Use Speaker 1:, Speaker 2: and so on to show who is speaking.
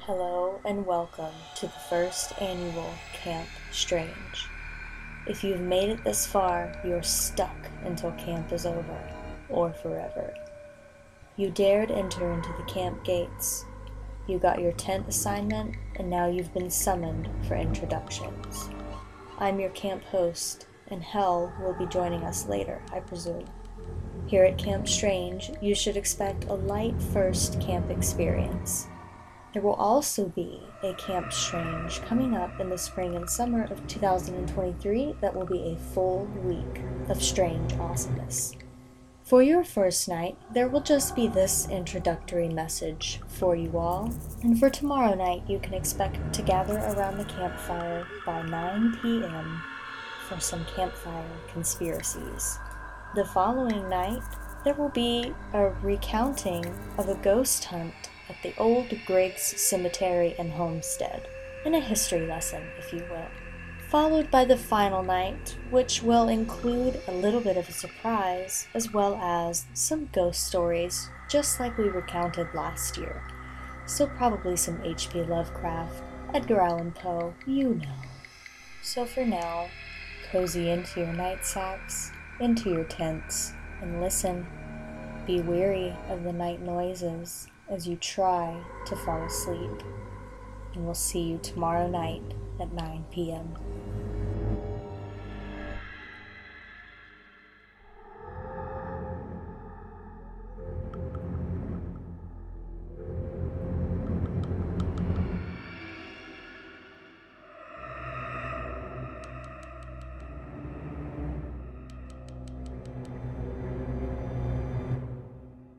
Speaker 1: Hello and welcome to the first annual Camp Strange. If you've made it this far, you're stuck until camp is over, or forever. You dared enter into the camp gates. You got your tent assignment, and now you've been summoned for introductions. I'm your camp host, and Hell will be joining us later, I presume. Here at Camp Strange, you should expect a light first camp experience. There will also be a Camp Strange coming up in the spring and summer of 2023 that will be a full week of strange awesomeness. For your first night, there will just be this introductory message for you all, and for tomorrow night, you can expect to gather around the campfire by 9 p.m. for some campfire conspiracies. The following night, there will be a recounting of a ghost hunt at the old Griggs Cemetery and Homestead, and a history lesson, if you will. Followed by the final night, which will include a little bit of a surprise, as well as some ghost stories, just like we recounted last year. So, probably some H.P. Lovecraft, Edgar Allan Poe, you know. So, for now, cozy into your night sacks, into your tents, and listen. Be weary of the night noises as you try to fall asleep. And we'll see you tomorrow night at 9 p.m.